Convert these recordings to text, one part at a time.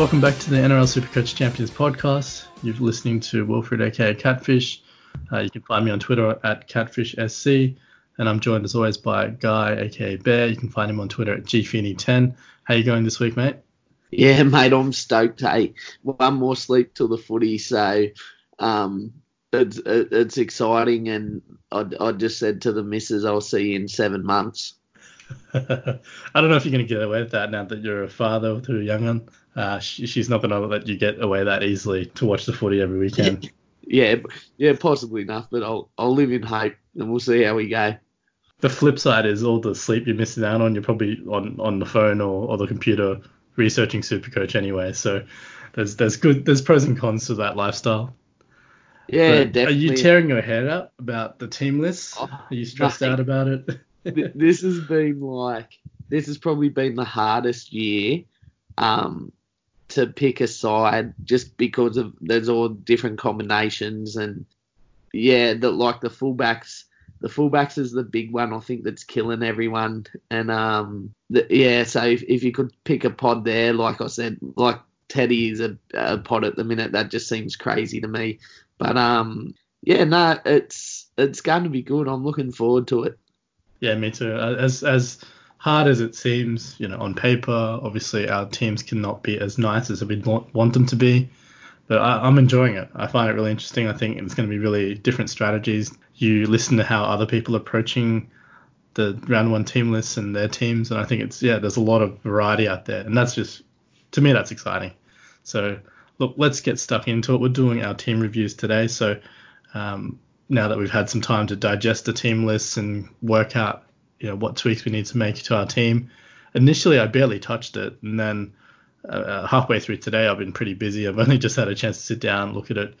welcome back to the NRL Supercoach Champions podcast. You're listening to Wilfred aka Catfish. Uh, you can find me on Twitter at CatfishSC, and I'm joined as always by Guy aka Bear. You can find him on Twitter at GFeeny10. How you going this week, mate? Yeah, mate, I'm stoked. Hey, one more sleep till the footy, so um, it's it's exciting. And I, I just said to the missus, I'll see you in seven months. I don't know if you're going to get away with that now that you're a father to a young one. Uh, she, she's not going to let you get away that easily to watch the footy every weekend. yeah, yeah, possibly enough, but I'll I'll live in hope, and we'll see how we go. The flip side is all the sleep you're missing out on. You're probably on, on the phone or, or the computer researching Supercoach anyway. So there's there's good there's pros and cons to that lifestyle. Yeah, But definitely. Are you tearing your head up about the team list? Oh, Are you stressed nothing. out about it? This has been like this has probably been the hardest year um to pick a side just because of there's all different combinations and yeah the like the fullbacks the fullbacks is the big one I think that's killing everyone. And um the, yeah so if, if you could pick a pod there like I said like Teddy is a, a pod at the minute that just seems crazy to me. But um yeah no it's it's going to be good. I'm looking forward to it. Yeah, me too. As as hard as it seems, you know, on paper, obviously our teams cannot be as nice as we want, them to be. But I, I'm enjoying it. I find it really interesting. I think it's going to be really different strategies. You listen to how other people are approaching the round one team lists and their teams, and I think it's yeah, there's a lot of variety out there, and that's just to me that's exciting. So look, let's get stuck into it. We're doing our team reviews today, so um, now that we've had some time to digest the team lists and work out you know what tweaks we need to make to our team. Initially, I barely touched it, and then uh, halfway through today, I've been pretty busy. I've only just had a chance to sit down, look at it,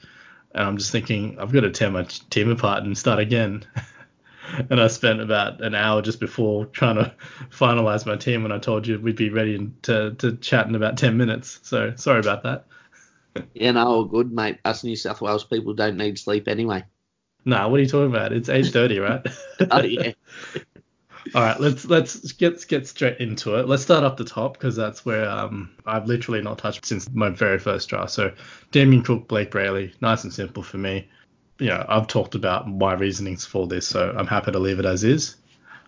and I'm just thinking I've got to tear my team apart and start again. and I spent about an hour just before trying to finalize my team when I told you we'd be ready to, to chat in about 10 minutes. So sorry about that. Yeah, no, all good, mate. Us New South Wales people don't need sleep anyway. Nah, what are you talking about? It's 8:30, right? Oh, yeah. All right, let's let's get get straight into it. Let's start up the top because that's where um, I've literally not touched since my very first draft. So Damien Cook, Blake Brailey, nice and simple for me. You know, I've talked about my reasonings for this, so I'm happy to leave it as is.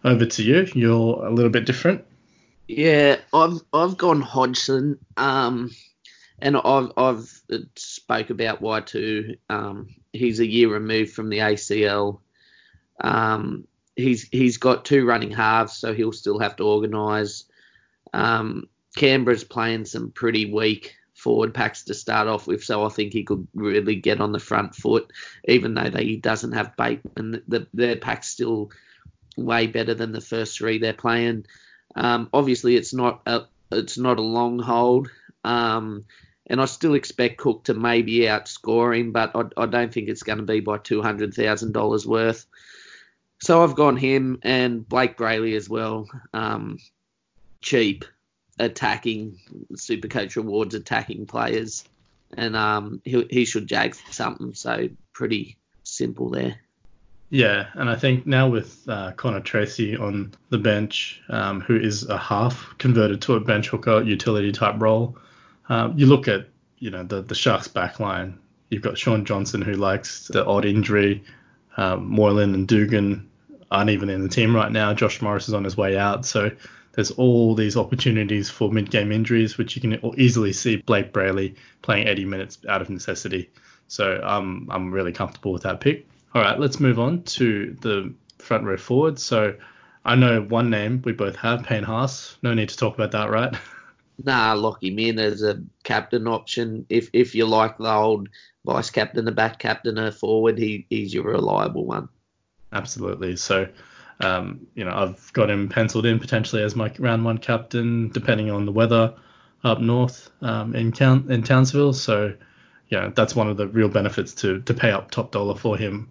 Over to you. You're a little bit different. Yeah, I've I've gone Hodgson, um, and I've I've spoke about why too. Um, he's a year removed from the ACL. Um, he's he's got two running halves, so he'll still have to organise. Um, Canberra's playing some pretty weak forward packs to start off with, so I think he could really get on the front foot, even though they, he doesn't have Bateman. The, their pack's still way better than the first three they're playing. Um, obviously, it's not a it's not a long hold, um, and I still expect Cook to maybe outscore him, but I, I don't think it's going to be by two hundred thousand dollars worth. So I've gone him and Blake Brailey as well. Um, cheap, attacking Supercoach rewards attacking players, and um, he he should jag something. So pretty simple there. Yeah, and I think now with uh, Connor Tracey on the bench, um, who is a half converted to a bench hooker utility type role, um, you look at you know the the Sharks back line. You've got Shaun Johnson who likes the odd injury. Um, Moylan and Dugan aren't even in the team right now. Josh Morris is on his way out, so there's all these opportunities for mid-game injuries, which you can easily see Blake Brailey playing 80 minutes out of necessity. So um, I'm really comfortable with that pick. All right, let's move on to the front row forward. So I know one name we both have, Payne Haas. No need to talk about that, right? Nah, lock him in as a captain option. If if you like the old vice captain, the back captain, a forward, he, he's your reliable one. Absolutely. So, um, you know, I've got him penciled in potentially as my round one captain, depending on the weather up north um, in Count in Townsville. So, yeah, that's one of the real benefits to to pay up top dollar for him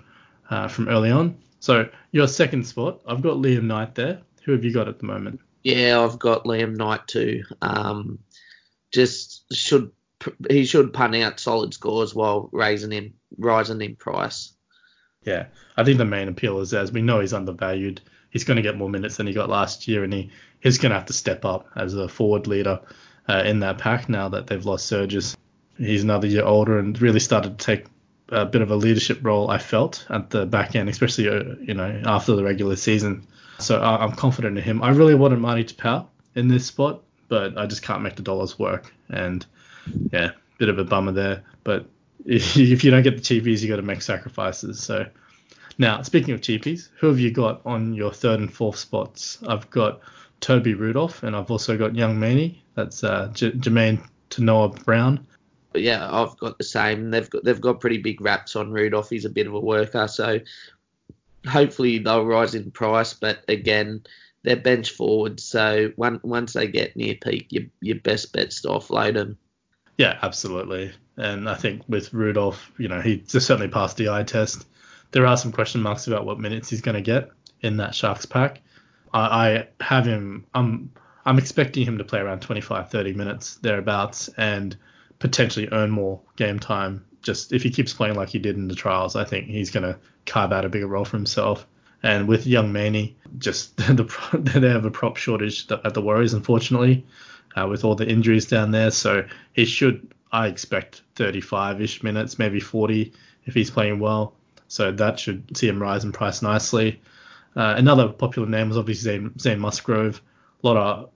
uh, from early on. So your second spot, I've got Liam Knight there. Who have you got at the moment? Yeah, I've got Liam Knight too. Um, just should he should punt out solid scores while raising him rising in price. Yeah, I think the main appeal is as we know he's undervalued. He's going to get more minutes than he got last year, and he he's going to have to step up as a forward leader. uh, in that pack now that they've lost Burgess. He's another year older and really started to take a bit of a leadership role. I felt at the back end, especially uh, you know after the regular season. So I, am confident in him. I really wanted Marty Taupau in this spot, but I just can't make the dollars work. And yeah, bit of a bummer there. But if you don't get the cheapies, you got to make sacrifices. So now, speaking of cheapies, who have you got on your third and fourth spots? I've got Toby Rudolf, and I've also got Young Maney. That's uh, J- Jermaine Tanoa Brown. Yeah, I've got the same. They've got they've got pretty big raps on Rudolf. He's a bit of a worker, so hopefully they'll rise in price. But again, they're bench forwards, so one, once they get near peak, your your best bet's to offload them. Yeah, absolutely. And I think with Rudolf, you know, he just certainly passed the eye test. There are some question marks about what minutes he's going to get in that Sharks pack. I, I have him. I'm I'm expecting him to play around 25, 30 minutes thereabouts, and potentially earn more game time. Just if he keeps playing like he did in the trials, I think he's going to carve out a bigger role for himself. And with young Maney, just the, they have a prop shortage at the Warriors, unfortunately, uh, with all the injuries down there. So he should, I expect, 35-ish minutes, maybe 40 if he's playing well. So that should see him rise in price nicely. Uh, another popular name was obviously Zane, Zane, Musgrove. A lot of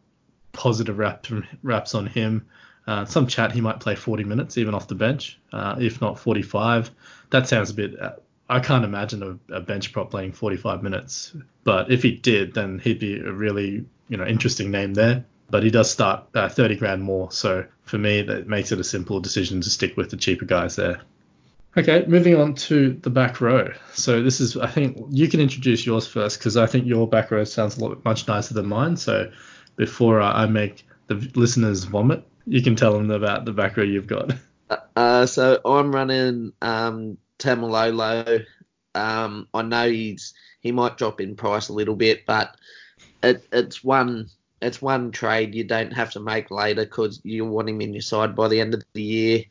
positive raps, raps on him. Uh, some chat he might play 40 minutes even off the bench, uh, if not 45. That sounds a bit. Uh, I can't imagine a, a, bench prop playing 45 minutes, but if he did, then he'd be a really you know interesting name there. But he does start uh, 30 grand more, so for me that makes it a simple decision to stick with the cheaper guys there. Okay, moving on to the back row. So this is, I think, you can introduce yours first because I think your back row sounds a lot much nicer than mine. So before I make the listeners vomit, you can tell them about the back row you've got. Uh, so I'm running um, Taumalolo. Um, I know he's he might drop in price a little bit, but it, it's one it's one trade you don't have to make later because you want him in your side by the end of the year.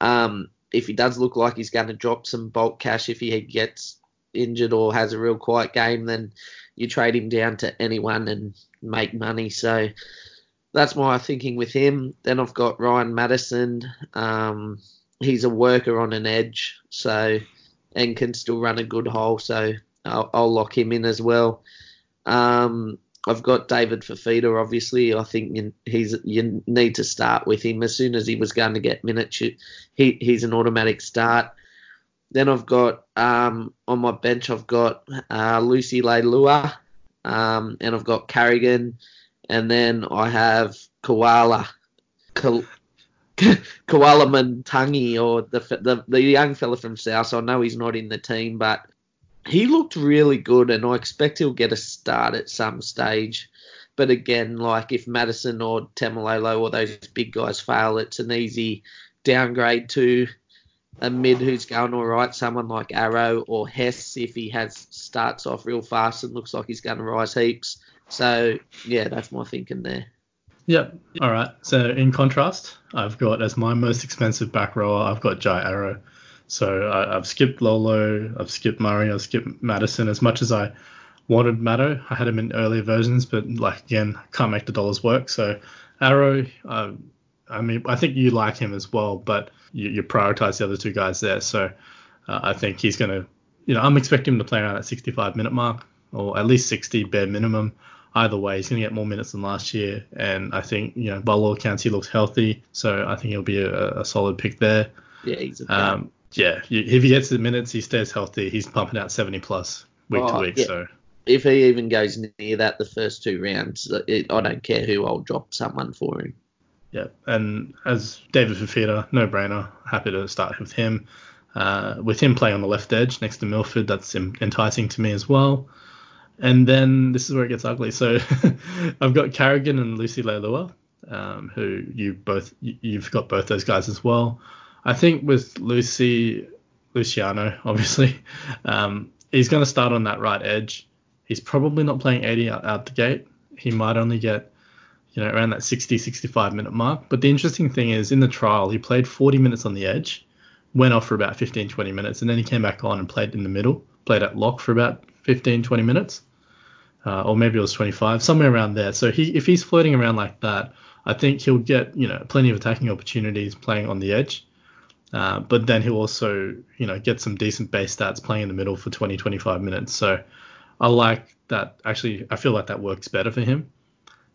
Um, if he does look like he's going to drop some bulk cash if he gets injured or has a real quiet game, then you trade him down to anyone and make money. So that's my thinking with him. Then I've got Ryan Matterson. Um, he's a worker on an edge, so and can still run a good hole. So I'll, I'll lock him in as well. Um, I've got David Fifita, obviously. I think you, he's you need to start with him as soon as he was going to get minutes. He he's an automatic start. Then I've got um, on my bench I've got uh, Lucy Leilua, um, and I've got Carrigan, and then I have Koala, Koala Mantangi, or the, the the young fella from South. So I know he's not in the team, but he looked really good, and I expect he'll get a start at some stage. But again, like if Matterson or Taumalolo or those big guys fail, it's an easy downgrade to a mid who's going all right. Someone like Arrow or Hess, if he has starts off real fast and looks like he's going to rise heaps. So yeah, that's my thinking there. Yep. All right. So in contrast, I've got as my most expensive back rower, I've got Jai Arrow. So I, have skipped Lolo, I've skipped Murray, I've skipped Matterson as much as I wanted Matto. I had him in earlier versions, but like again, can't make the dollars work. So Arrow, uh, I mean, I think you like him as well, but you, you prioritize the other two guys there. So uh, I think he's going to, you know, I'm expecting him to play around that 65 minute mark or at least 60 bare minimum. Either way, he's going to get more minutes than last year, and I think you know by all accounts he looks healthy, so I think he'll be a, a solid pick there. Yeah, he's a um, yeah, if he gets the minutes, he stays healthy. He's pumping out 70 plus week oh, to week. Yeah. So if he even goes near that the first two rounds, it, I don't care who I'll drop someone for him. Yeah, and as David Fifita, no brainer. Happy to start with him. Uh, with him playing on the left edge next to Milford, that's enticing to me as well. And then this is where it gets ugly. So I've got Carrigan and Lucy Leilua, um, who you both you've got both those guys as well. I think with Lucy Luciano, obviously, um, he's going to start on that right edge. He's probably not playing 80 out, out the gate. He might only get, you know, around that 60, 65 minute mark. But the interesting thing is, in the trial, he played 40 minutes on the edge, went off for about 15, 20 minutes, and then he came back on and played in the middle, played at lock for about 15, 20 minutes. Uh, or maybe it was 25, somewhere around there. So he, if he's floating around like that, I think he'll get you know plenty of attacking opportunities playing on the edge. Uh, but then he'll also, you know, get some decent base stats playing in the middle for 20, 25 minutes. So I like that. Actually, I feel like that works better for him.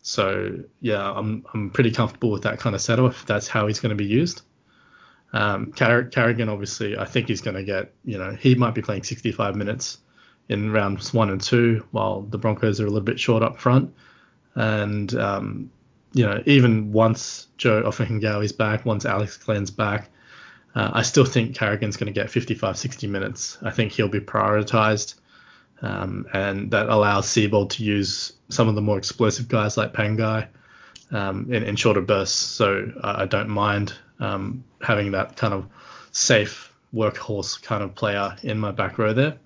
So yeah, I'm I'm pretty comfortable with that kind of setup if that's how he's going to be used. Um, Car- Carrigan, obviously, I think he's going to get, you know, he might be playing 65 minutes in rounds one and two, while the Broncos are a little bit short up front. And, um, you know, even once Joe Ofahengaue is back, once Alex Glenn's back, uh, I still think Carrigan's going to get 55, 60 minutes. I think he'll be prioritized. Um, and that allows Seibold to use some of the more explosive guys like Pangai um, in, in, shorter bursts. So I, I don't mind um, having that kind of safe workhorse kind of player in my back row there.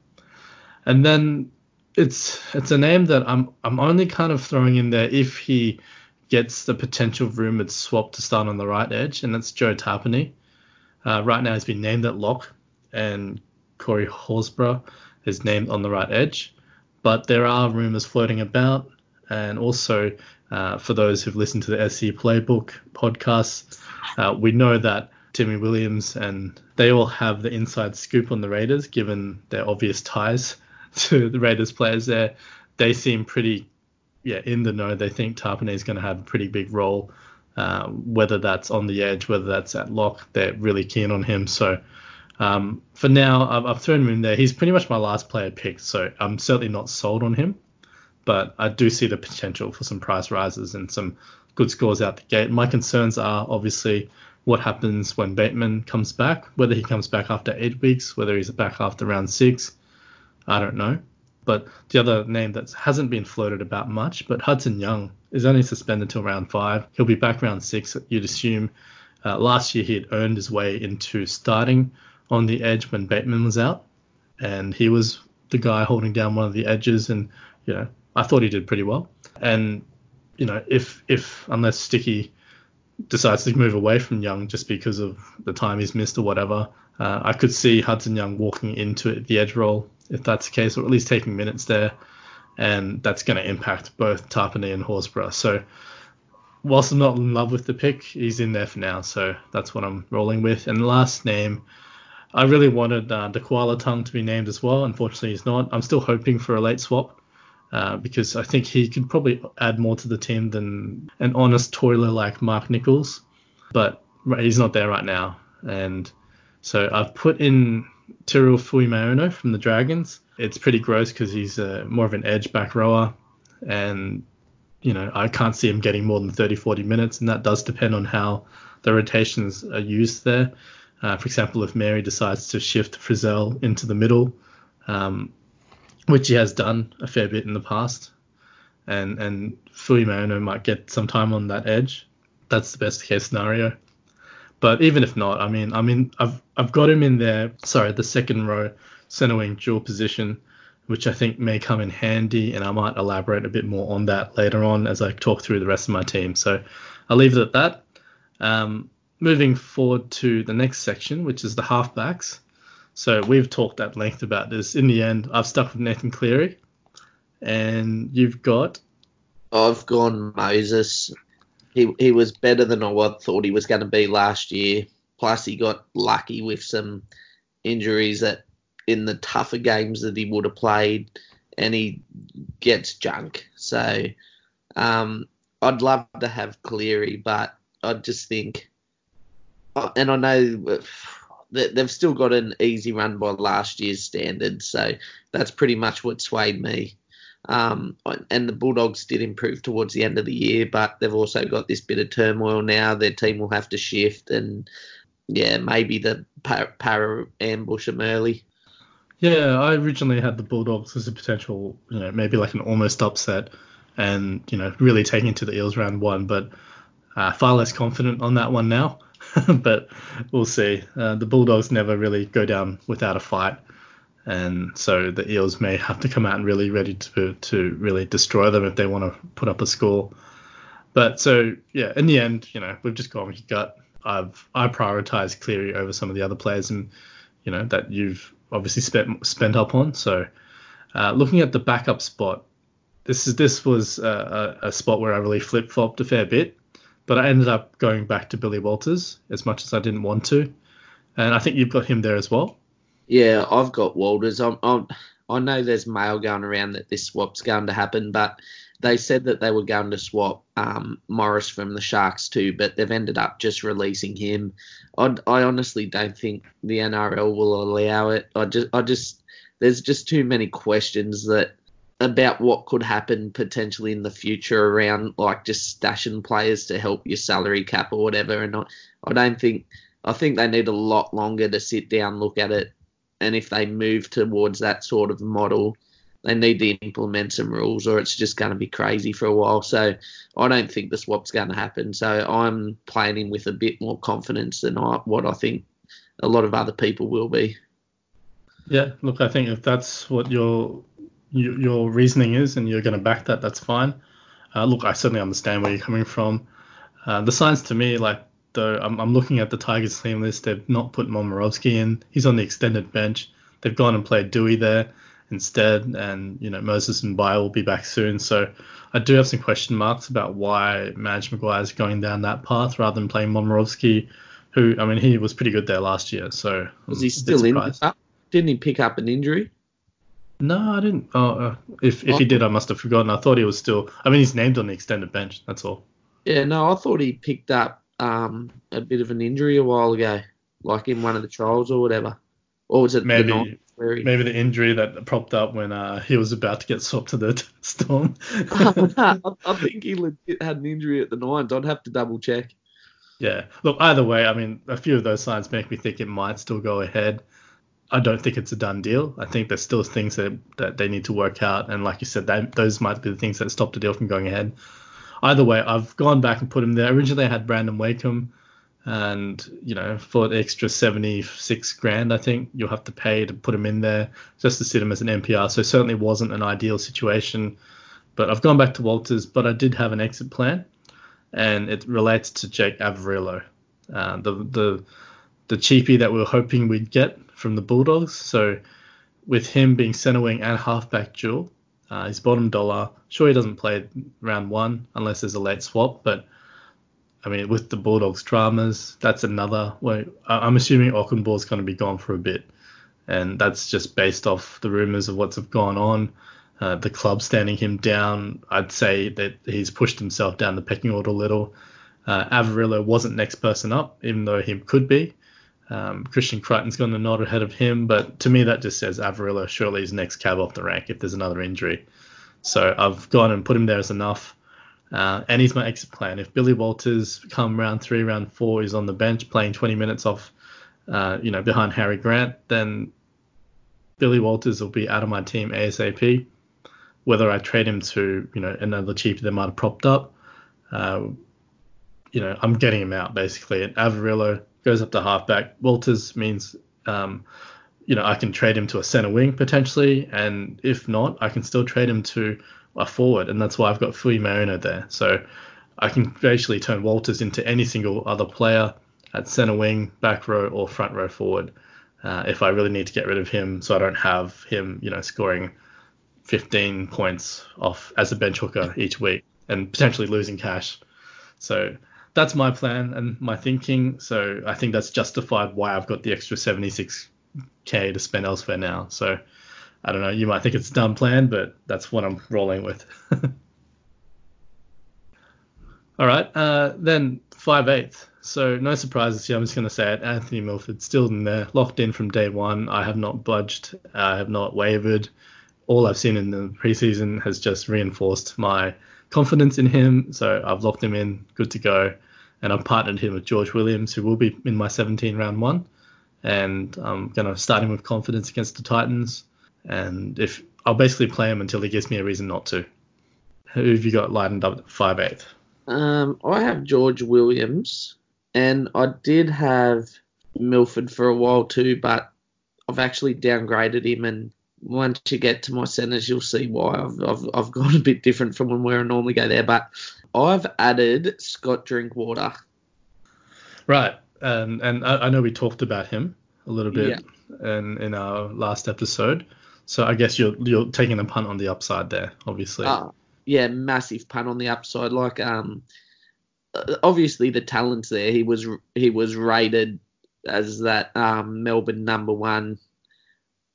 And then it's it's a name that I'm I'm only kind of throwing in there if he gets the potential rumored swap to start on the right edge, and that's Joe Tapine. Uh, right now he's been named at lock, and Corey Horsburgh is named on the right edge. But there are rumors floating about, and also uh, for those who've listened to the SC Playbook podcast, uh, we know that Timmy Williams and they all have the inside scoop on the Raiders, given their obvious ties to the Raiders players there. They seem pretty, yeah, in the know. They think Tapine is going to have a pretty big role, uh, whether that's on the edge, whether that's at lock. They're really keen on him. So um, for now, I've, I've, thrown him in there. He's pretty much my last player picked, so I'm certainly not sold on him. But I do see the potential for some price rises and some good scores out the gate. My concerns are obviously what happens when Bateman comes back, whether he comes back after eight weeks, whether he's back after round six. I don't know. But the other name that hasn't been floated about much, but Hudson Young is only suspended till round five. He'll be back round six, you'd assume. Uh, last year he had earned his way into starting on the edge when Bateman was out, and he was the guy holding down one of the edges, and you know I thought he did pretty well. And you know if if unless Sticky decides to move away from Young just because of the time he's missed or whatever, uh, I could see Hudson Young walking into the edge role if that's the case, or at least taking minutes there, and that's going to impact both Tapine and Horsburgh. So whilst I'm not in love with the pick, he's in there for now, so that's what I'm rolling with. And last name, I really wanted uh, the Koala Tongue to be named as well. Unfortunately, he's not. I'm still hoping for a late swap. Uh, because I think he could probably add more to the team than an honest toiler like Mark Nicholls, but he's not there right now. And so I've put in Tyrell Fuimaono from the Dragons. It's pretty gross because he's uh, more of an edge back rower, and you know I can't see him getting more than 30, 40 minutes, and that does depend on how the rotations are used there. Uh, for example, if Mary decides to shift Frizell into the middle, um, which he has done a fair bit in the past. And and Fuimaono might get some time on that edge. That's the best case scenario. But even if not, I mean, I mean, I've I've got him in there. Sorry, the second row center wing dual position, which I think may come in handy, and I might elaborate a bit more on that later on as I talk through the rest of my team. So I'll leave it at that. Um, moving forward to the next section, which is the halfbacks. So we've talked at length about this. In the end, I've stuck with Nathan Cleary, and you've got. I've gone Moses. He he was better than I thought he was going to be last year. Plus, he got lucky with some injuries that in the tougher games that he would have played, and he gets junk. So, um, I'd love to have Cleary, but I just think, and I know they've still got an easy run by last year's standards, so that's pretty much what swayed me. Um, and the Bulldogs did improve towards the end of the year, but they've also got this bit of turmoil now. Their team will have to shift, and yeah, maybe the para, ambush them early. Yeah, I originally had the Bulldogs as a potential, you know, maybe like an almost upset, and you know, really taking to the Eels round one, but uh, far less confident on that one now. but we'll see. Uh, the Bulldogs never really go down without a fight, and so the Eels may have to come out and really ready to to really destroy them if they want to put up a score. But so yeah, in the end, you know, we've just gone with gut. I've I prioritize Cleary over some of the other players, and you know that you've obviously spent spent up on. So uh, looking at the backup spot, this is this was a, a spot where I really flip flopped a fair bit but I ended up going back to Billy Walters as much as I didn't want to, and I think you've got him there as well. Yeah, I've got Walters. I'm, I'm, I know there's mail going around that this swap's going to happen, but they said that they were going to swap um, Morris from the Sharks too, but they've ended up just releasing him. I, I honestly don't think the NRL will allow it. I just, I just, there's just too many questions that about what could happen potentially in the future around like just stashing players to help your salary cap or whatever. And I, I don't think, I think they need a lot longer to sit down, look at it, and if they move towards that sort of model, they need to implement some rules or it's just going to be crazy for a while. So I don't think the swap's going to happen. So I'm playing in with a bit more confidence than I, what I think a lot of other people will be. Yeah, look, I think if that's what your your reasoning is and you're going to back that, that's fine. Uh, look, I certainly understand where you're coming from. Uh, the signs to me, like though, I'm, I'm looking at the Tigers team list. They've not put Momirovski in. He's on the extended bench. They've gone and played Dewey there instead, and you know Moses and Mbye will be back soon. So I do have some question marks about why Madge Maguire is going down that path rather than playing Momirovski, who I mean he was pretty good there last year. So was he still in? Didn't he pick up an injury? No, I didn't. Oh, uh, if if oh. he did, I must have forgotten. I thought he was still. I mean, he's named on the extended bench. That's all. Yeah, no, I thought he picked up um, a bit of an injury a while ago, like in one of the trials or whatever. Or was it maybe the maybe the injury that propped up when uh, he was about to get swapped to the Storm? I, I think he legit had an injury at the Nines. I'd have to double check. Yeah. Look, either way, I mean, a few of those signs make me think it might still go ahead. I don't think it's a done deal. I think there's still things that, that they need to work out, and like you said, they, those might be the things that stop the deal from going ahead. Either way, I've gone back and put him there. Originally, I had Brandon Wakeham and you know for the extra 76 grand i think you'll have to pay to put him in there just to sit him as an mpr so certainly wasn't an ideal situation but i've gone back to walters but i did have an exit plan and it relates to jake averillo uh, the the the cheapie that we were hoping we'd get from the bulldogs so with him being center wing and halfback dual uh, he's bottom dollar sure he doesn't play round one unless there's a late swap but I mean, with the Bulldogs dramas, that's another way. I'm assuming is going to be gone for a bit, and that's just based off the rumours of what's gone on. Uh, the club standing him down, I'd say that he's pushed himself down the pecking order a little. Uh, Averillo wasn't next person up, even though he could be. Um, Christian Crichton's gone a nod ahead of him, but to me that just says Averillo surely is next cab off the rank if there's another injury. So I've gone and put him there as enough. Uh, and he's my exit plan. If Billy Walters come round three, round four, is on the bench playing 20 minutes off, uh, you know, behind Harry Grant, then Billy Walters will be out of my team ASAP. Whether I trade him to, you know, another cheaper that might have propped up, uh, you know, I'm getting him out basically. And Averillo goes up to halfback. Walters means, um, you know, I can trade him to a center wing potentially, and if not, I can still trade him to a forward, and that's why I've got Fuimaono there. So I can basically turn Walters into any single other player at centre wing, back row, or front row forward. Uh, if I really need to get rid of him, so I don't have him, you know, scoring 15 points off as a bench hooker each week and potentially losing cash. So that's my plan and my thinking. So I think that's justified why I've got the extra 76k to spend elsewhere now. So I don't know. You might think it's a dumb plan, but that's what I'm rolling with. All right. Uh, then five eighth. So no surprises here. I'm just going to say it. Anthony Milford still in there, locked in from day one. I have not budged. I have not wavered. All I've seen in the preseason has just reinforced my confidence in him. So I've locked him in, good to go. And I've partnered him with George Williams, who will be in my 17 round one. And I'm going to start him with confidence against the Titans and if I'll basically play him until he gives me a reason not to. Who have you got lightened up at five eighth? Um, I have George Williams, and I did have Milford for a while too, but I've actually downgraded him. And once you get to my centres, you'll see why I've, I've I've gone a bit different from where I normally go there. But I've added Scott Drinkwater. Right, and and I, I know we talked about him a little bit yeah. in in our last episode. So I guess you're you're taking a punt on the upside there, obviously. Uh, yeah, massive punt on the upside. Like um, obviously the talent's there. He was he was rated as that um, Melbourne number one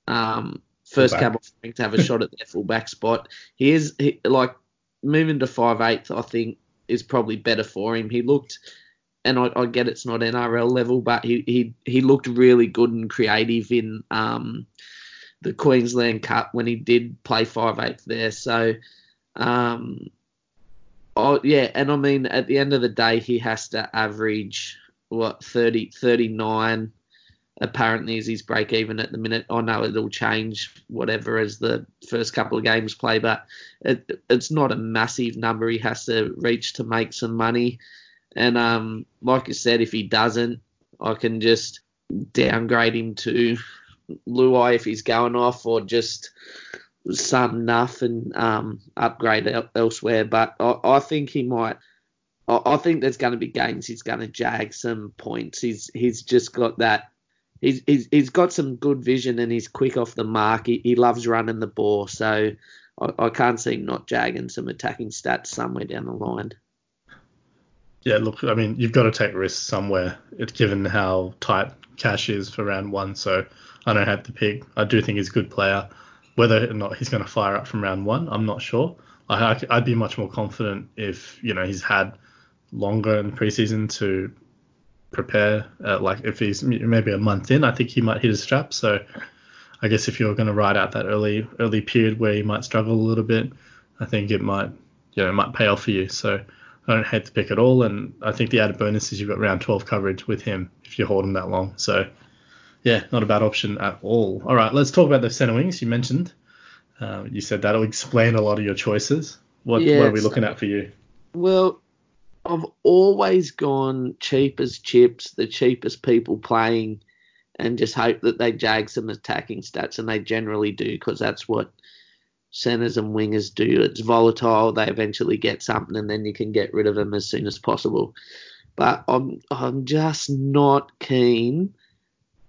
um, first cab to have a shot at their fullback spot. He is he, like moving to five eighth. I think is probably better for him. He looked, and I, I, get it's not NRL level, but he, he he looked really good and creative in um, the Queensland Cup when he did play five eighth there. So, um, oh yeah, and I mean at the end of the day, he has to average what 30, 39 apparently is his break even at the minute. I know it'll change whatever as the first couple of games play, but it, it's not a massive number he has to reach to make some money. And um, like I said, if he doesn't, I can just downgrade him to Luai if he's going off, or just some enough and um, upgrade elsewhere. But I, I think he might. I, think there's going to be games he's going to jag some points. He's he's just got that he's, he's he's got some good vision and he's quick off the mark. He, he loves running the ball, so I, I can't see him not jagging some attacking stats somewhere down the line. Yeah, look, I mean, you've got to take risks somewhere, given how tight cash is for round one. So I don't have to pick. I do think he's a good player. Whether or not he's going to fire up from round one, I'm not sure. I, I'd be much more confident if you know he's had longer in preseason to prepare. Uh, like if he's maybe a month in, I think he might hit his strap. So I guess if you're going to ride out that early early period where he might struggle a little bit, I think it might you know it might pay off for you. So I don't hate the pick at all, and I think the added bonus is you've got round 12 coverage with him if you hold him that long. So yeah, not a bad option at all. All right, let's talk about the center wings you mentioned. Uh, you said that'll explain a lot of your choices. What, what are we looking at for you? Well, I've always gone cheap as chips, the cheapest people playing, and just hope that they jag some attacking stats, and they generally do because that's what centers and wingers do. It's volatile. They eventually get something, and then you can get rid of them as soon as possible. But I'm I'm just not keen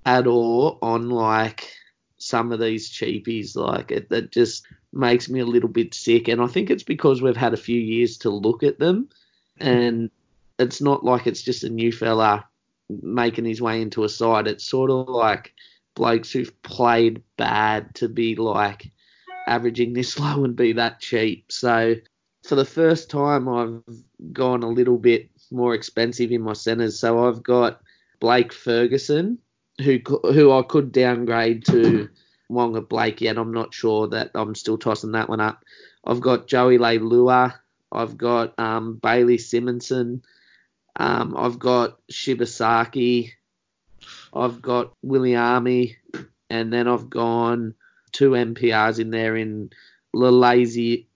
at all on like some of these cheapies. Like it, that just makes me a little bit sick, and I think it's because we've had a few years to look at them and it's not like it's just a new fella making his way into a side. It's sort of like blokes who've played bad to be like averaging this low and be that cheap. So for the first time, I've gone a little bit more expensive in my centres. So I've got Blake Ferguson, who who I could downgrade to Waqa Blake yet. I'm not sure that I'm still tossing that one up. I've got Joey Leilua, I've got um, Bailey Simonsson. Um, I've got Shibasaki. I've got Williami. And then I've gone two MPRs in there in lazy.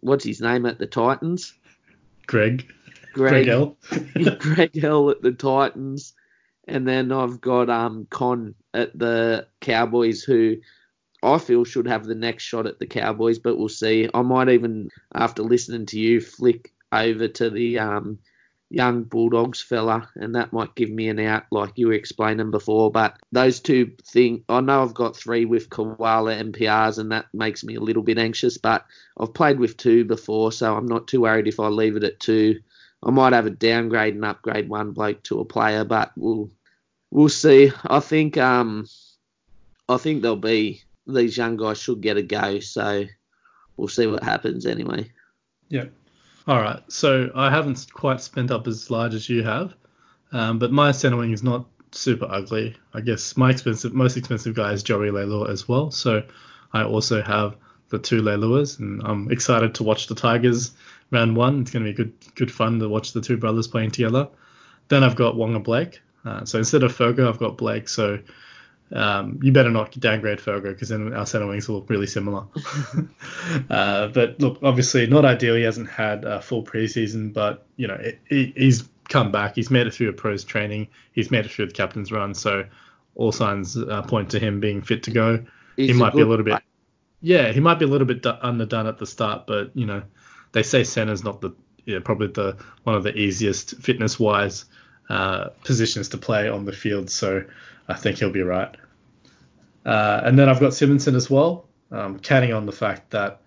What's his name at the Titans? Greg. Greg, Greg L. Greg L at the Titans. And then I've got um, Con at the Cowboys, who I feel should have the next shot at the Cowboys, but we'll see. I might even, after listening to you, flick over to the um, young Bulldogs fella, and that might give me an out, like you were explaining before. But those two things, I know I've got three with Koala MPRs, and that makes me a little bit anxious. But I've played with two before, so I'm not too worried if I leave it at two. I might have a downgrade and upgrade one bloke to a player, but we'll we'll see. I think um I think there'll be these young guys should get a go. So we'll see what happens anyway. Yeah. All right. So I haven't quite spent up as large as you have, um, but my center wing is not super ugly. I guess my expensive, most expensive guy is Joey Leilua as well. So I also have the two Leiluas, and I'm excited to watch the Tigers round one. It's going to be good, good fun to watch the two brothers playing together. Then I've got Waqa Blake. Uh, so instead of Fergo, I've got Blake. So um, you better not downgrade Fergo because then our center wings will look really similar. uh, but look, obviously not ideal. He hasn't had a full preseason, but you know it, he, he's come back. He's made it through a pros training. He's made it through the captain's run. So all signs uh, point to him being fit to go. He's he might a be a little bit, yeah, he might be a little bit underdone at the start, but you know they say center's not the yeah, probably the one of the easiest fitness wise uh, positions to play on the field. So I think he'll be right. Uh, and then I've got Simonsson as well, um, counting on the fact that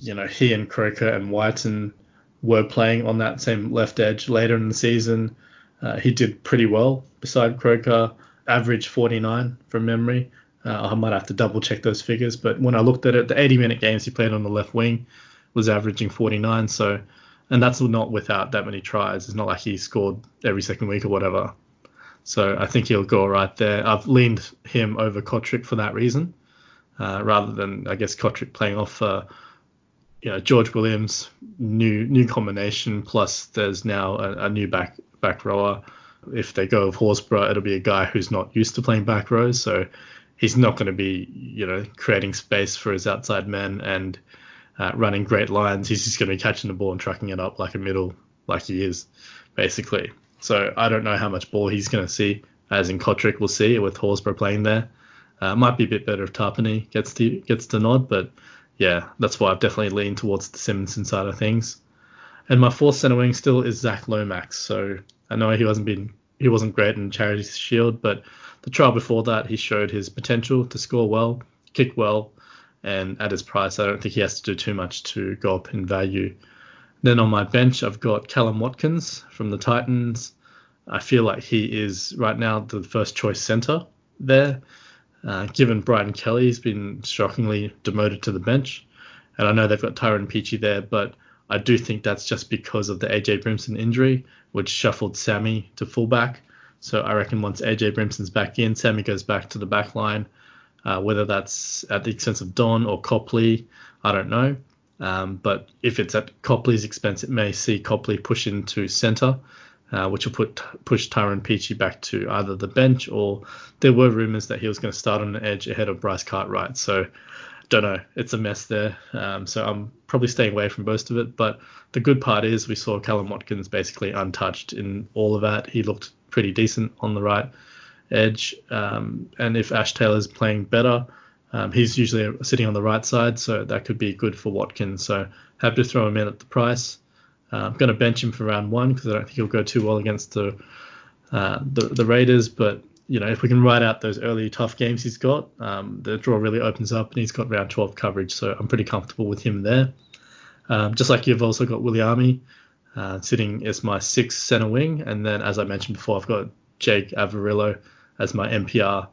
you know he and Croker and Wighton were playing on that same left edge later in the season. Uh, he did pretty well beside Croker, average 49 from memory. Uh, I might have to double check those figures, but when I looked at it, the 80 minute games he played on the left wing was averaging 49. So, and that's not without that many tries. It's not like he scored every second week or whatever. So I think he'll go right there. I've leaned him over Cotric for that reason, uh, rather than I guess Cotric playing off, uh, you know, George Williams new new combination. Plus there's now a, a new back back rower. If they go with Horsburgh, it'll be a guy who's not used to playing back rows, so he's not going to be you know creating space for his outside men and uh, running great lines. He's just going to be catching the ball and tracking it up like a middle, like he is, basically. So I don't know how much ball he's going to see, as in Cotric will see with Horsburgh playing there. Uh, might be a bit better if Tapine gets the gets the nod, but yeah, that's why I've definitely leaned towards the Simonsson side of things. And my fourth centre wing still is Zach Lomax. So I know he wasn't been he wasn't great in Charity Shield, but the trial before that he showed his potential to score well, kick well, and at his price, I don't think he has to do too much to go up in value. Then on my bench, I've got Callum Watkins from the Titans. I feel like he is right now the first choice centre there. Uh, given Brian Kelly's been shockingly demoted to the bench, and I know they've got Tyrone Peachey there, but I do think that's just because of the AJ Brimson injury, which shuffled Sammy to fullback. So I reckon once AJ Brimson's back in, Sammy goes back to the back line. Uh, whether that's at the expense of Don or Copley, I don't know. Um, but if it's at Copley's expense, it may see Copley push into centre, uh, which will put push Tyrone Peachey back to either the bench or there were rumours that he was going to start on the edge ahead of Bryce Cartwright. So don't know. It's a mess there. Um, so I'm probably staying away from most of it. But the good part is we saw Callum Watkins basically untouched in all of that. He looked pretty decent on the right edge. Um, and if Ash Taylor's playing better, um, he's usually sitting on the right side, so that could be good for Watkins. So have to throw him in at the price. Uh, I'm going to bench him for round one because I don't think he'll go too well against the, uh, the, the Raiders. But you know, if we can ride out those early tough games he's got, um, the draw really opens up, and he's got round 12 coverage. So I'm pretty comfortable with him there. Um, just like you've also got Williami uh, sitting as my sixth center wing, and then as I mentioned before, I've got Jake Averillo as my MPR.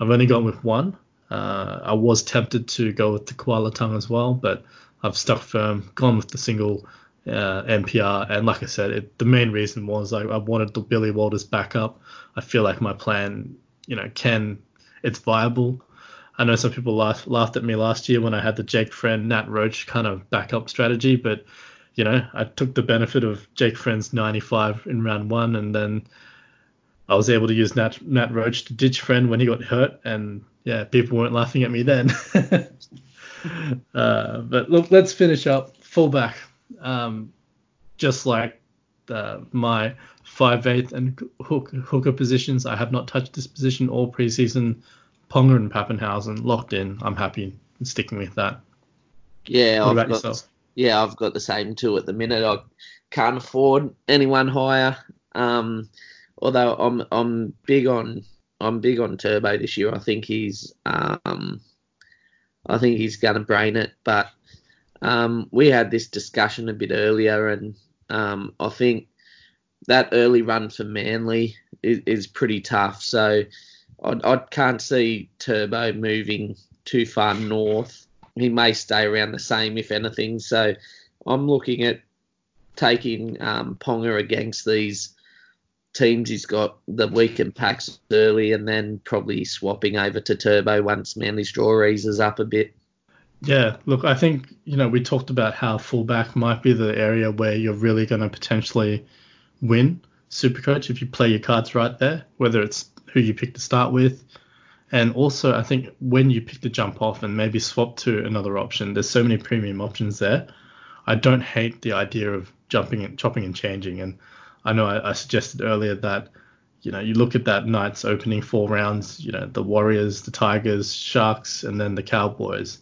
I've only gone with one. Uh, I was tempted to go with the koala tongue as well, but I've stuck firm, gone with the single uh, MPR. And like I said, it, the main reason was I, I wanted the Billy Walters backup. I feel like my plan, you know, can it's viable. I know some people laugh, laughed at me last year when I had the Jake Friend Nat Roach kind of backup strategy, but you know, I took the benefit of Jake Friend's 95 in round one, and then I was able to use Nat, Nat Roach to ditch Friend when he got hurt, and yeah, people weren't laughing at me then. uh, but look, let's finish up fullback. Um, just like uh, my five eighth and hook, hooker positions, I have not touched this position all preseason. Ponga and Papenhuyzen locked in. I'm happy sticking with that. Yeah, what I've got, yourself? yeah, I've got the same two at the minute. I can't afford anyone higher. Um, although I'm I'm big on I'm big on Turbo this year. I think he's um, I think he's to brain it. But um, we had this discussion a bit earlier, and um, I think that early run for Manly is, is pretty tough. So I, I can't see Turbo moving too far north. He may stay around the same, if anything. So I'm looking at taking um, Ponga against these teams he's got the weekend packs early and then probably swapping over to turbo once Manly's draw eases up a bit. Yeah, look, I think, you know, we talked about how fullback might be the area where you're really going to potentially win Supercoach if you play your cards right there, whether it's who you pick to start with. And also, I think when you pick the jump off and maybe swap to another option, there's so many premium options there. I don't hate the idea of jumping and chopping and changing. And I know I, I, suggested earlier that you know you look at that Knights opening four rounds, you know the Warriors, the Tigers, Sharks, and then the Cowboys,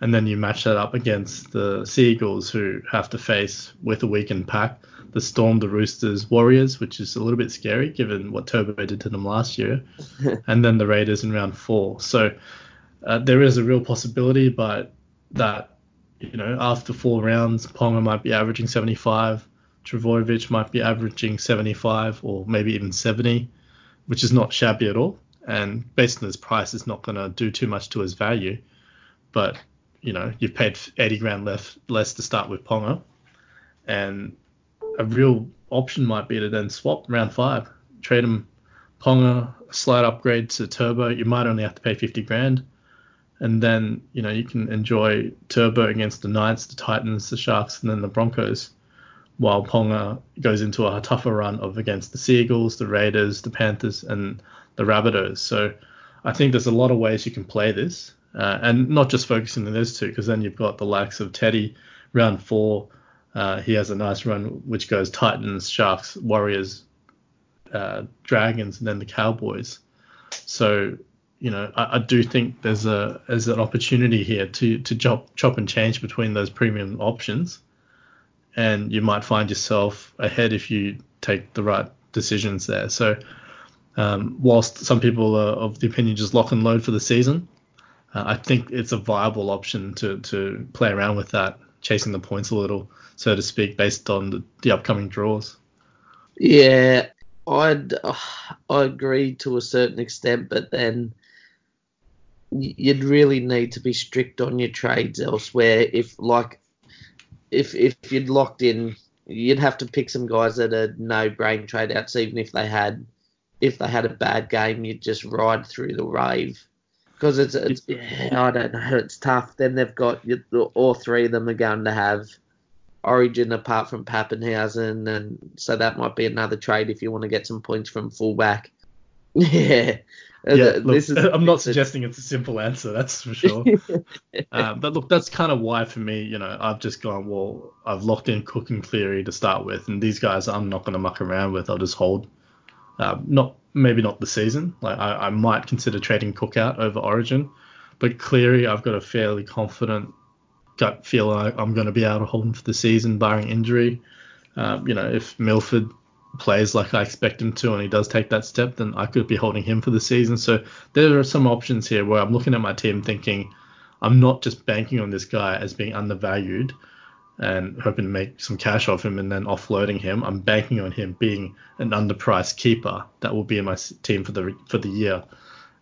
and then you match that up against the Seagulls who have to face with a weakened pack the Storm, the Roosters, Warriors, which is a little bit scary given what Turbo did to them last year, and then the Raiders in round four. So uh, there is a real possibility, but that you know, after four rounds, Ponga might be averaging 75, Trbojevic might be averaging 75 or maybe even 70, which is not shabby at all. And based on his price, it's not going to do too much to his value. But, you know, you've paid 80 grand less, less to start with Ponga. And a real option might be to then swap round five, trade him Ponga, slight upgrade to Turbo. You might only have to pay 50 grand and then you know you can enjoy Turbo against the Knights, the Titans, the Sharks, and then the Broncos, while Ponga goes into a tougher run of against the Seagulls, the Raiders, the Panthers, and the Rabbitohs. So I think there's a lot of ways you can play this, uh, and not just focusing on those two, because then you've got the likes of Teddy, round four. Uh, he has a nice run which goes Titans, Sharks, Warriors, uh, Dragons, and then the Cowboys. So you know, I, I, do think there's a there's an opportunity here to to chop chop and change between those premium options, and you might find yourself ahead if you take the right decisions there. So, um, whilst some people are of the opinion just lock and load for the season, uh, I think it's a viable option to to play around with that, chasing the points a little, so to speak, based on the, the upcoming draws. Yeah, I'd uh, I agree to a certain extent, but then you'd really need to be strict on your trades elsewhere. If like, if if you'd locked in, you'd have to pick some guys that are no brain trade outs. Even if they had, if they had a bad game, you'd just ride through the wave. Because it's, it's yeah, I don't know, it's tough. Then they've got all three of them are going to have Origin apart from Papenhuyzen, and so that might be another trade if you want to get some points from fullback. Yeah, yeah, look, is, I'm not suggesting it's a simple answer, that's for sure. um, but look, that's kind of why for me, you know, I've just gone, well, I've locked in Cook and Cleary to start with, and these guys I'm not going to muck around with. I'll just hold. Uh, not maybe not the season. Like I, I might consider trading Cook out over Origin, but Cleary, I've got a fairly confident gut feel like I'm going to be able to hold him for the season, barring injury. Um, you know, if Milford plays like I expect him to and he does take that step, then I could be holding him for the season. So there are some options here where I'm looking at my team thinking I'm not just banking on this guy as being undervalued and hoping to make some cash off him and then offloading him. I'm banking on him being an underpriced keeper that will be in my team for the for the year.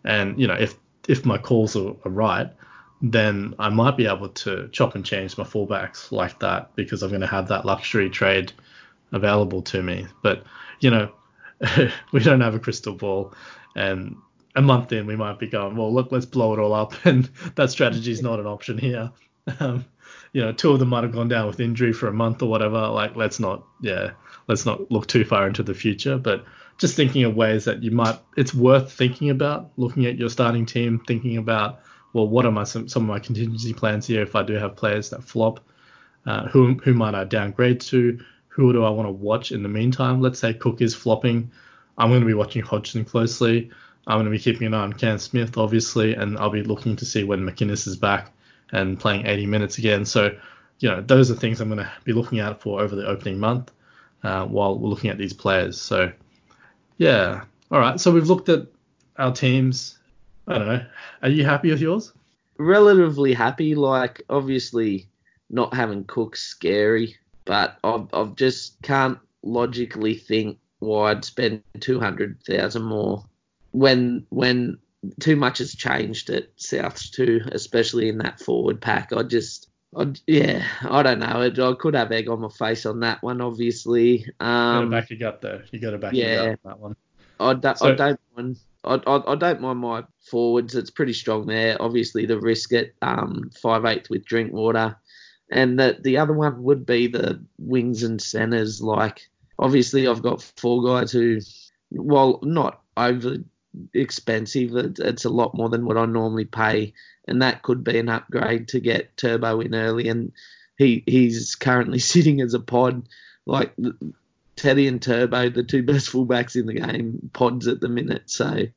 And you know, if if my calls are, are right, then I might be able to chop and change my fullbacks like that because I'm going to have that luxury trade available to me. But you know, we don't have a crystal ball, and a month in we might be going, well, look, let's blow it all up, and that strategy is not an option here. Um, you know, two of them might have gone down with injury for a month or whatever. Like, let's not, yeah, let's not look too far into the future. But just thinking of ways that you might, it's worth thinking about, looking at your starting team, thinking about, well, what are my some, some of my contingency plans here if I do have players that flop? Uh, who who might I downgrade to? Who do I want to watch in the meantime? Let's say Cook is flopping. I'm going to be watching Hodgson closely. I'm going to be keeping an eye on Cam Smith, obviously, and I'll be looking to see when McInnes is back and playing 80 minutes again. So, you know, those are things I'm going to be looking out for over the opening month uh, while we're looking at these players. So, yeah. All right. So we've looked at our teams. I don't know. Are you happy with yours? Relatively happy. Like, obviously, not having Cook scary but I I just can't logically think why I'd spend two hundred thousand more when when too much has changed at Souths too, especially in that forward pack. I just I, yeah, I don't know. I could have egg on my face on that one, obviously. Um, you got to back your gut though. You got to back yeah, your gut on that one. I, do, so, I don't mind. I, I, I, don't mind my forwards. It's pretty strong there. Obviously, the risk at um, five eighth with Drinkwater and the the other one would be the wings and centers. Like obviously, I've got four guys who, while not over expensive, it's a lot more than what I normally pay, and that could be an upgrade to get Turbo in early. And he he's currently sitting as a pod, like Teddy and Turbo, the two best fullbacks in the game, pods at the minute. So.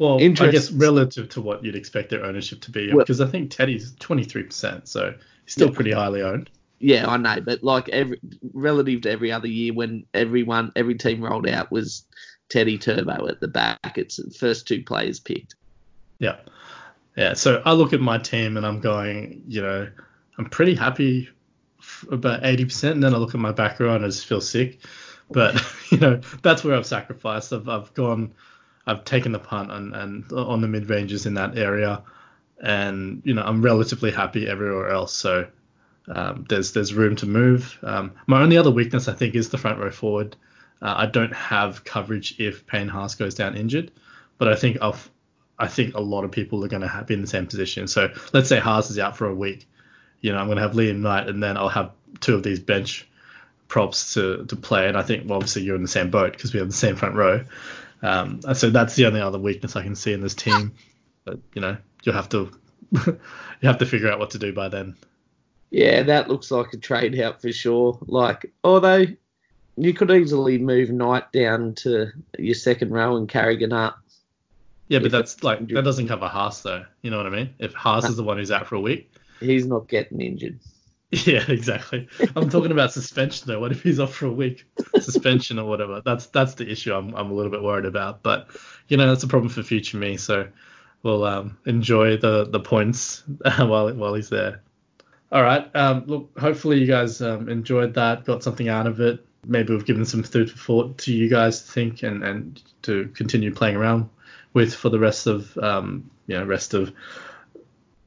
Well, I guess relative to what you'd expect their ownership to be, well, because I think Teddy's 23%, so he's Still yeah. pretty highly owned. Yeah, I know, but like every relative to every other year when everyone every team rolled out was Teddy Turbo at the back. It's the first two players picked. Yeah. Yeah. So I look at my team and I'm going, you know, I'm pretty happy about 80%. And then I look at my back row and I just feel sick. But you know that's where I've sacrificed. I've I've gone, I've taken the punt and and on the mid ranges in that area, and you know I'm relatively happy everywhere else. So um, there's there's room to move. Um, my only other weakness I think is the front row forward. Uh, I don't have coverage if Payne Haas goes down injured, but I think I'll, I think a lot of people are going to be in the same position. So let's say Haas is out for a week, you know I'm going to have Liam Knight, and then I'll have two of these bench props to, to play. And I think well, obviously you're in the same boat because we have the same front row. Um, so that's the only other weakness I can see in this team. But you know, you'll have to you have to figure out what to do by then. Yeah, that looks like a trade out for sure. Like, although you could easily move Knight down to your second row and Carrigan up. Yeah, but that's like that doesn't cover Haas though. You know what I mean? If Haas is the one who's out for a week, he's not getting injured. Yeah, exactly. I'm talking about suspension though. What if he's off for a week? Suspension or whatever. That's that's the issue I'm I'm a little bit worried about. But you know that's a problem for future me. So we'll um, enjoy the the points while while he's there. All right. Um, look, hopefully you guys um, enjoyed that, got something out of it. Maybe we've given some food for thought to you guys to think and, and to continue playing around with for the rest of um, you know rest of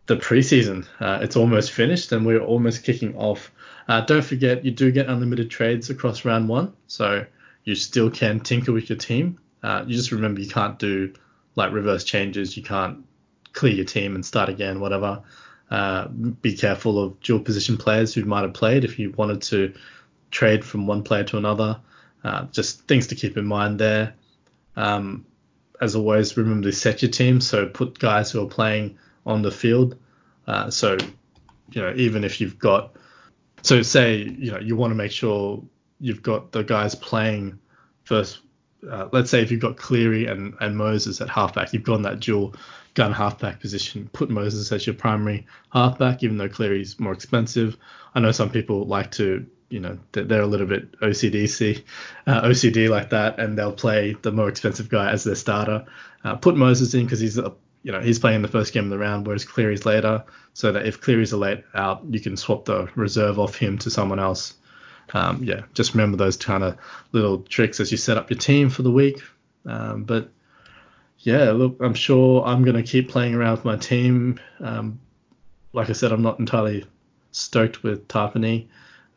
the preseason. Uh, it's almost finished and we're almost kicking off. Uh, don't forget, you do get unlimited trades across round one, so you still can tinker with your team. Uh, you just remember you can't do like reverse changes. You can't clear your team and start again, whatever. Uh, be careful of dual position players who might have played if you wanted to trade from one player to another. Uh, just things to keep in mind there. Um, as always, remember to set your team. So put guys who are playing on the field. Uh, so, you know, even if you've got, so say, you know, you want to make sure you've got the guys playing first. Uh, let's say if you've got Cleary and, and Moses at halfback, you've gone that dual gun halfback position. Put Moses as your primary halfback, even though Cleary's more expensive. I know some people like to, you know, they're a little bit OCDC, uh, OCD like that, and they'll play the more expensive guy as their starter. Uh, put Moses in because he's a you know, he's playing the first game of the round, whereas Cleary's later. So that if Cleary's a late out, you can swap the reserve off him to someone else. Um, yeah, just remember those kind of little tricks as you set up your team for the week. Um, but yeah, look, I'm sure I'm going to keep playing around with my team. Um, like I said, I'm not entirely stoked with Tapine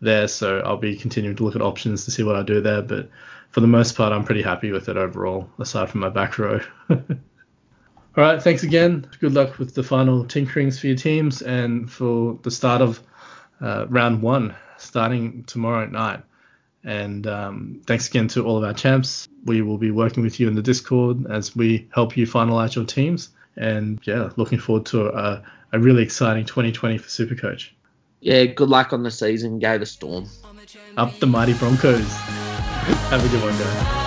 there, so I'll be continuing to look at options to see what I do there. But for the most part, I'm pretty happy with it overall, aside from my back row. All right, thanks again. Good luck with the final tinkerings for your teams and for the start of uh, round one starting tomorrow night. And um, thanks again to all of our champs. We will be working with you in the Discord as we help you finalize your teams. And yeah, looking forward to a, a really exciting 2020 for Supercoach. Yeah, good luck on the season. Go the Storm. Up the mighty Broncos. Have a good one, guys.